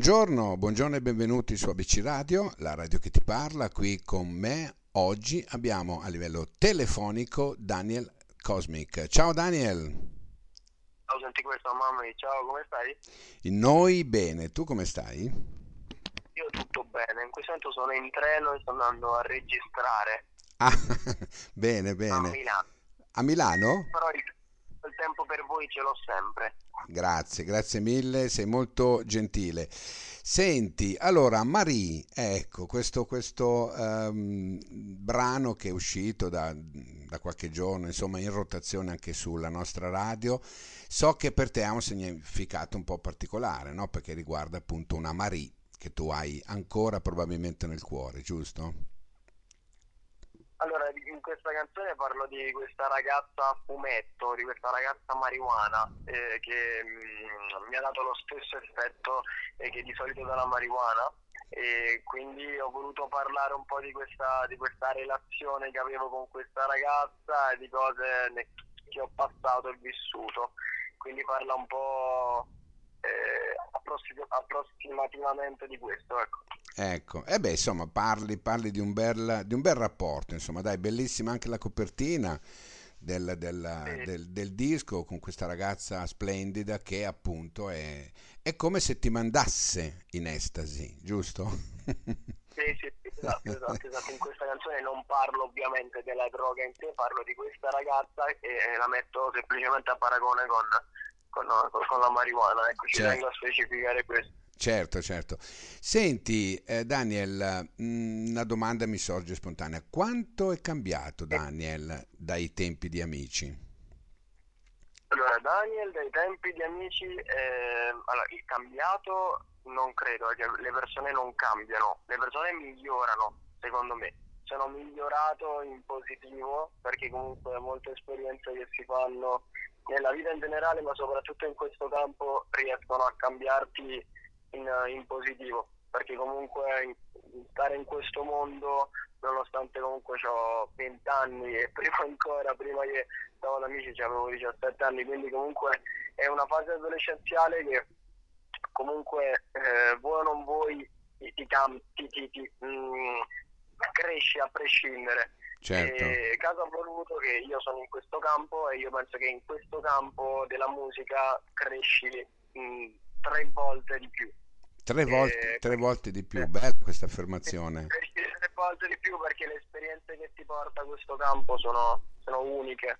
Buongiorno, buongiorno e benvenuti su ABC Radio, la radio che ti parla. Qui con me oggi abbiamo a livello telefonico Daniel Cosmic. Ciao Daniel. Ciao, senti questo, mamma ciao, come stai? Noi bene, tu come stai? Io tutto bene, in questo momento sono in treno e sto andando a registrare. Ah, bene, bene. A Milano. A Milano? Però il, il tempo per voi ce l'ho sempre. Grazie, grazie mille, sei molto gentile. Senti, allora Marie, ecco, questo, questo um, brano che è uscito da, da, qualche giorno, insomma in rotazione anche sulla nostra radio, so che per te ha un significato un po' particolare, no? perché riguarda appunto una Marie che tu hai ancora probabilmente nel cuore, giusto? Questa canzone parlo di questa ragazza fumetto, di questa ragazza marijuana eh, che mh, mm, mi ha dato lo stesso effetto eh, che di solito dà la marijuana e quindi ho voluto parlare un po' di questa, di questa relazione che avevo con questa ragazza e di cose che ho passato e vissuto. Quindi parla un po' eh, approssimativamente di questo. Ecco. Ecco, e beh, insomma, parli, parli di, un bel, di, un bel, rapporto, insomma, dai, bellissima anche la copertina del, del, sì. del, del, disco con questa ragazza splendida che appunto è, è, come se ti mandasse in estasi, giusto? Sì, sì, esatto, esatto, esatto, in questa canzone non parlo ovviamente della droga in sé, parlo di questa ragazza e la metto semplicemente a paragone con, con, con la marijuana, ecco, ci certo. tengo a specificare questo. Certo, certo. Senti, eh, Daniel, mh, mm, una domanda mi sorge spontanea. Quanto è cambiato Daniel dai tempi di Amici? Allora, Daniel dai tempi di Amici, eh, allora, il cambiato non credo, perché le persone non cambiano, le persone migliorano, secondo me. Sono migliorato in positivo perché comunque molte esperienze che si fanno nella vita in generale, ma soprattutto in questo campo, riescono a cambiarti in, in positivo, perché comunque stare in questo mondo, nonostante comunque ho 20 anni e prima ancora, prima che stavo ad amici, avevo 17 anni, quindi comunque è una fase adolescenziale che comunque eh, vuoi o non vuoi ti, ti, ti, ti, ti mm, cresci a prescindere. Certo. E caso ha voluto che io sono in questo campo e io penso che in questo campo della musica cresci mh, mm, tre volte di più. Tre volte, tre volte di più, bella questa affermazione. Tre volte di più perché le esperienze che ti porta questo campo sono, sono uniche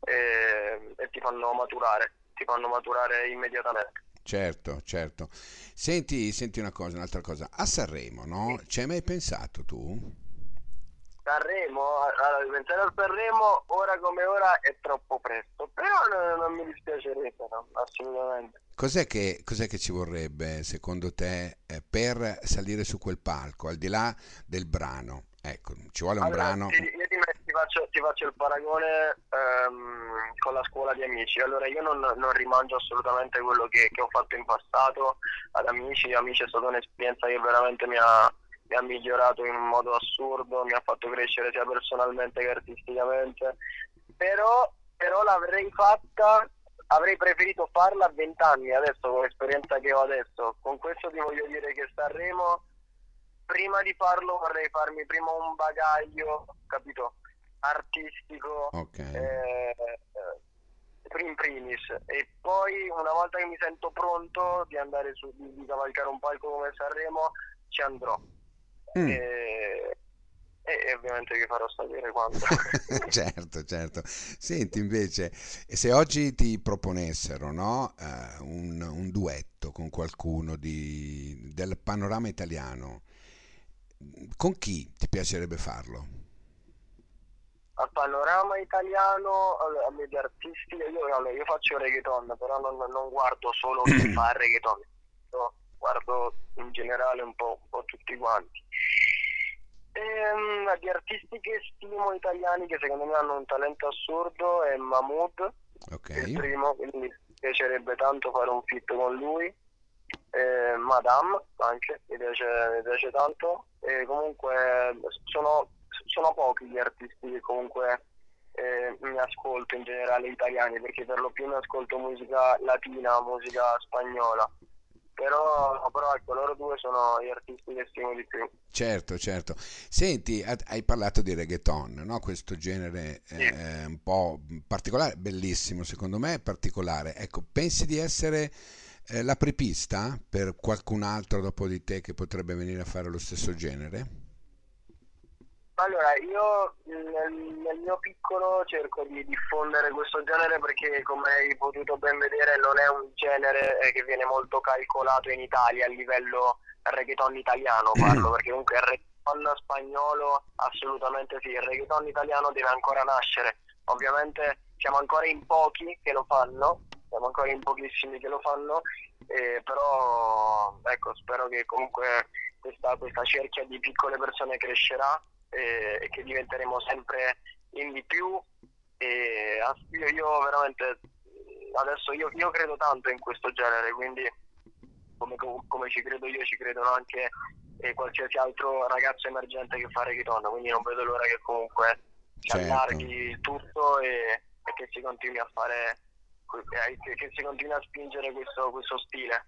e, e ti fanno maturare, ti fanno maturare immediatamente. Certo, certo. Senti, senti una cosa, un'altra cosa. A Sanremo, no? Ci hai mai pensato tu? Sanremo, allora pensare a Sanremo ora come ora è troppo presto, però non, non mi dispiacerebbe, no, assolutamente. Cos'è che, cos'è che, ci vorrebbe secondo te eh, per salire su quel palco, al di là del brano? Ecco, ci vuole un allora, brano. Ti, io ti, ti, faccio, ti, faccio, il paragone um, con la scuola di amici. Allora, io non, non rimangio assolutamente quello che, che, ho fatto in passato ad amici. Amici è stata un'esperienza che veramente mi ha, mi ha migliorato in un modo assurdo, mi ha fatto crescere sia personalmente che artisticamente, però, però l'avrei fatta, avrei preferito farla a vent'anni adesso con l'esperienza che ho adesso. Con questo ti voglio dire che Sanremo, prima di farlo vorrei farmi prima un bagaglio, capito, artistico. Okay. Eh, in primis e poi una volta che mi sento pronto di andare su di, di cavalcare un palco come Sanremo ci andrò Mm. E, e, ovviamente vi farò sapere quando. certo, certo. Senti invece, se oggi ti proponessero no, uh, un, un, duetto con qualcuno di, del panorama italiano, con chi ti piacerebbe farlo? Al panorama italiano, a me di artisti, io, allora, io faccio reggaeton, però non, non guardo solo chi fa reggaeton, no, guardo in generale un po', un po tutti quanti. Ehm, di artisti che stimo italiani che secondo me hanno un talento assurdo è Mahmood, okay. il primo, quindi mi piacerebbe tanto fare un fit con lui. Eh, Madame anche, mi piace, mi piace tanto. E comunque sono, sono pochi gli artisti che comunque eh, mi ascolto in generale italiani perché per lo più mi ascolto musica latina, musica spagnola però, però ecco, loro due sono gli artisti che stimo di più. Certo, certo. Senti, hai parlato di reggaeton, no? questo genere sì. eh, un po' particolare, bellissimo secondo me, particolare. Ecco, pensi di essere eh, la prepista per qualcun altro dopo di te che potrebbe venire a fare lo stesso genere? Allora, io nel, nel, mio piccolo cerco di diffondere questo genere perché, come hai potuto ben vedere, non è un genere eh, che viene molto calcolato in Italia a livello reggaeton italiano, parlo, perché comunque il reggaeton spagnolo assolutamente sì, il reggaeton italiano deve ancora nascere. Ovviamente siamo ancora in pochi che lo fanno, siamo ancora in pochissimi che lo fanno, eh, però ecco, spero che comunque questa, questa cerchia di piccole persone crescerà e, e che diventeremo sempre in di più e io, io veramente adesso io, io, credo tanto in questo genere quindi come, come ci credo io ci credono anche eh, qualsiasi altro ragazzo emergente che fa reggaeton quindi non vedo l'ora che comunque si certo. allarghi tutto e, e, che si continui a fare eh, che, che si continui a spingere questo, questo stile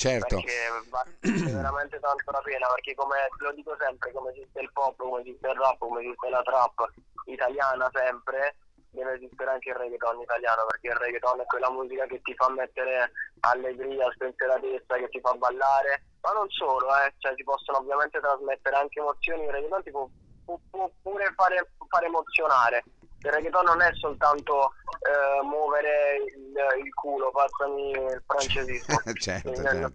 Certo. Perché vale veramente tanto la pena, perché come lo dico sempre, come esiste il pop, come esiste il rap, come esiste la trap italiana sempre, deve esistere anche il reggaeton italiano, perché il reggaeton è quella musica che ti fa mettere allegria, spensieratezza, che ti fa ballare, ma non solo, eh, cioè si possono ovviamente trasmettere anche emozioni, il reggaeton ti può, può, può pure fare, fare emozionare il reggaeton non è soltanto eh, muovere il, il, culo, passami il francesismo. certo, certo.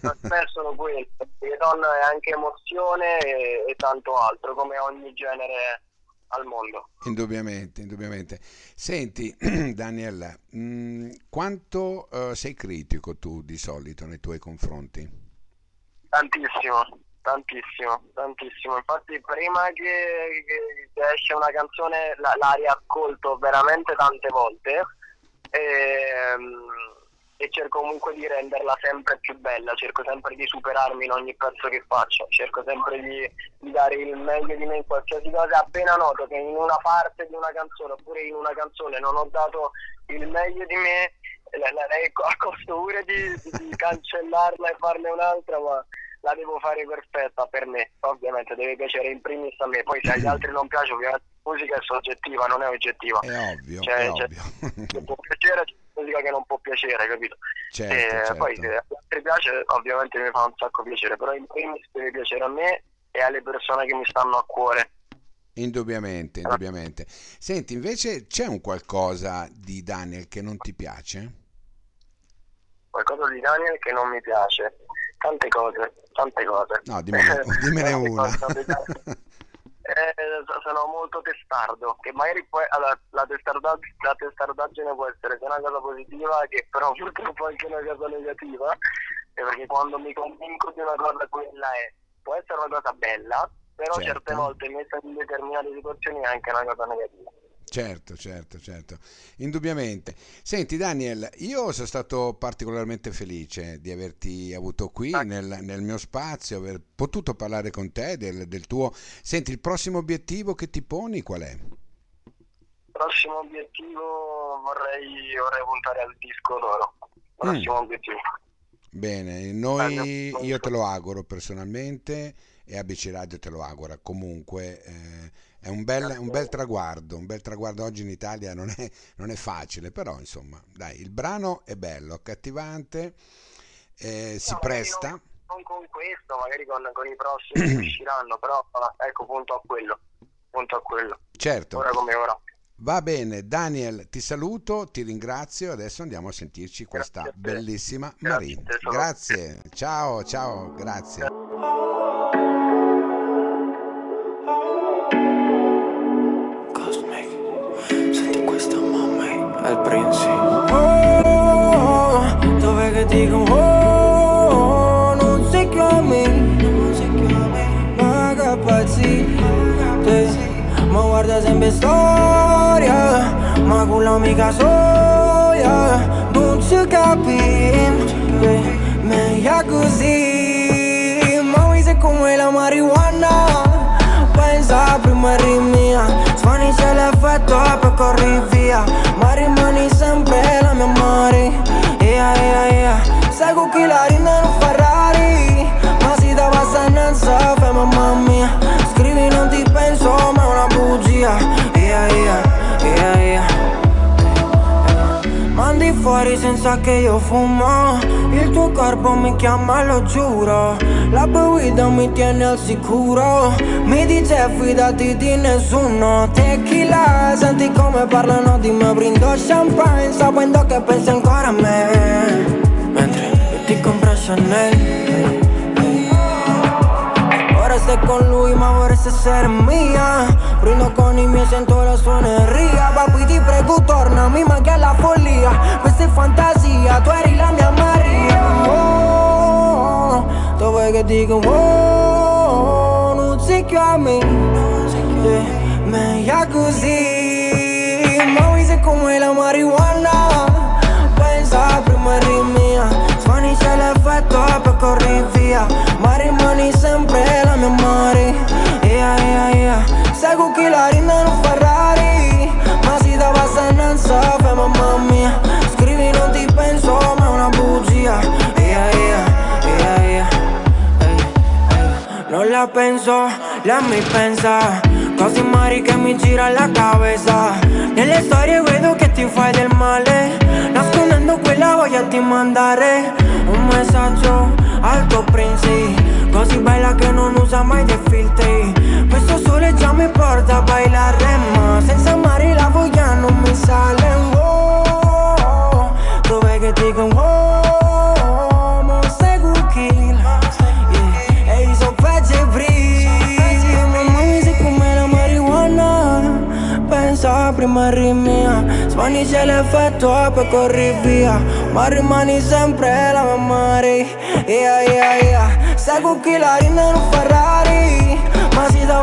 È solo quello, il reggaeton è anche emozione e, e tanto altro, come ogni genere al mondo. Indubbiamente, indubbiamente. Senti, Daniel, mh, mm, quanto uh, sei critico tu di solito nei tuoi confronti? Tantissimo, Tantissimo, tantissimo. Infatti prima che, che esce una canzone la, la, riascolto veramente tante volte e, ehm, e, cerco comunque di renderla sempre più bella, cerco sempre di superarmi in ogni pezzo che faccio, cerco sempre di, di dare il meglio di me in qualsiasi cosa. Appena noto che in una parte di una canzone oppure in una canzone non ho dato il meglio di me, a costo pure di, di cancellarla e farne un'altra, ma la devo fare perfetta per me, ovviamente deve piacere in primis a me, poi se agli altri non piace ovviamente la musica è soggettiva, non è oggettiva. È ovvio, cioè, è cioè, ovvio. può piacere, c'è musica che non può piacere, capito? Certo, e certo. poi se agli altri piace ovviamente mi fa un sacco piacere, però in primis deve piacere a me e alle persone che mi stanno a cuore. Indubbiamente, indubbiamente. Senti, invece c'è un qualcosa di Daniel che non ti piace? Qualcosa di Daniel che non mi piace tante cose, tante cose. No, dimmene, dimmene una. eh, sono molto testardo, che magari poi allora, la, testardaggine, la testardaggine può essere sia una cosa positiva che però purtroppo anche una cosa negativa, perché quando mi convinco di una cosa quella è, può essere una cosa bella, però certo. certe volte messa in determinate situazioni è anche una cosa negativa. Certo, certo, certo, indubbiamente. Senti Daniel, io sono stato particolarmente felice di averti avuto qui nel, nel mio spazio, aver potuto parlare con te del, del, tuo... Senti, il prossimo obiettivo che ti poni qual è? Il prossimo obiettivo vorrei, vorrei puntare al disco d'oro. Prossimo mm. obiettivo. Bene, noi, io te lo auguro personalmente e ABC Radio te lo augura comunque. Eh, è un bel, un bel, traguardo, un bel traguardo oggi in Italia non è, non è, facile, però insomma, dai, il brano è bello, accattivante, eh, si no, presta. Non, non, con questo, magari con, con i prossimi che usciranno, però ecco, punto a quello, punto a quello. Certo. Ora come ora. Va bene, Daniel, ti saluto, ti ringrazio, adesso andiamo a sentirci questa grazie bellissima Marie. Grazie, ciao, ciao, grazie. Al principio oh, dove che dico oh, non si chiami ma capacite ma guarda sempre storia ma culo mica soia non si capisce meglio così. Ma mi sei come la marijuana pensa prima rimia Svanisce l'effetto e poi corri via Ma rimani sempre la mia mare Yeah, yeah, yeah con chi la rinda fuori senza che io fumo. Il tuo corpo mi chiama, lo giuro. La bevita mi tiene al sicuro. Mi dice fidati di nessuno. Tequila, senti come parlano di me. Brindo champagne sapendo che pensi ancora a me ma vorresti essere mia Brindo con i miei sento la suoneria Papi ti prego torna, mi manca la follia. Questa è fantasia, tu eri la mia Maria oh, Dove che dico oh, non si chiami yeah, Meglio così Mami sei come la marijuana Pensa prima rimia Svanisce l'effetto poi corri via Ma rimani sempre la mia Mari mamma mia. Scrivi non ti penso, ma è una bugia. Yeah, yeah, yeah. Non la penso, lei mi pensa. Così mari che mi gira la cabeza. Nelle storie vedo che ti fai del male. Nascondendo quella voglia di mandare Un messaggio al tuo princi Così bella che non usa mai dei filtri. Questo sole già mi porta a bailare Ma senza mare la voglia non mi sale. Oh, L'effetto e poi corri via Ma rimani sempre la Mari Yeah, yeah, yeah. Seguo chi la in un Ferrari Ma si dava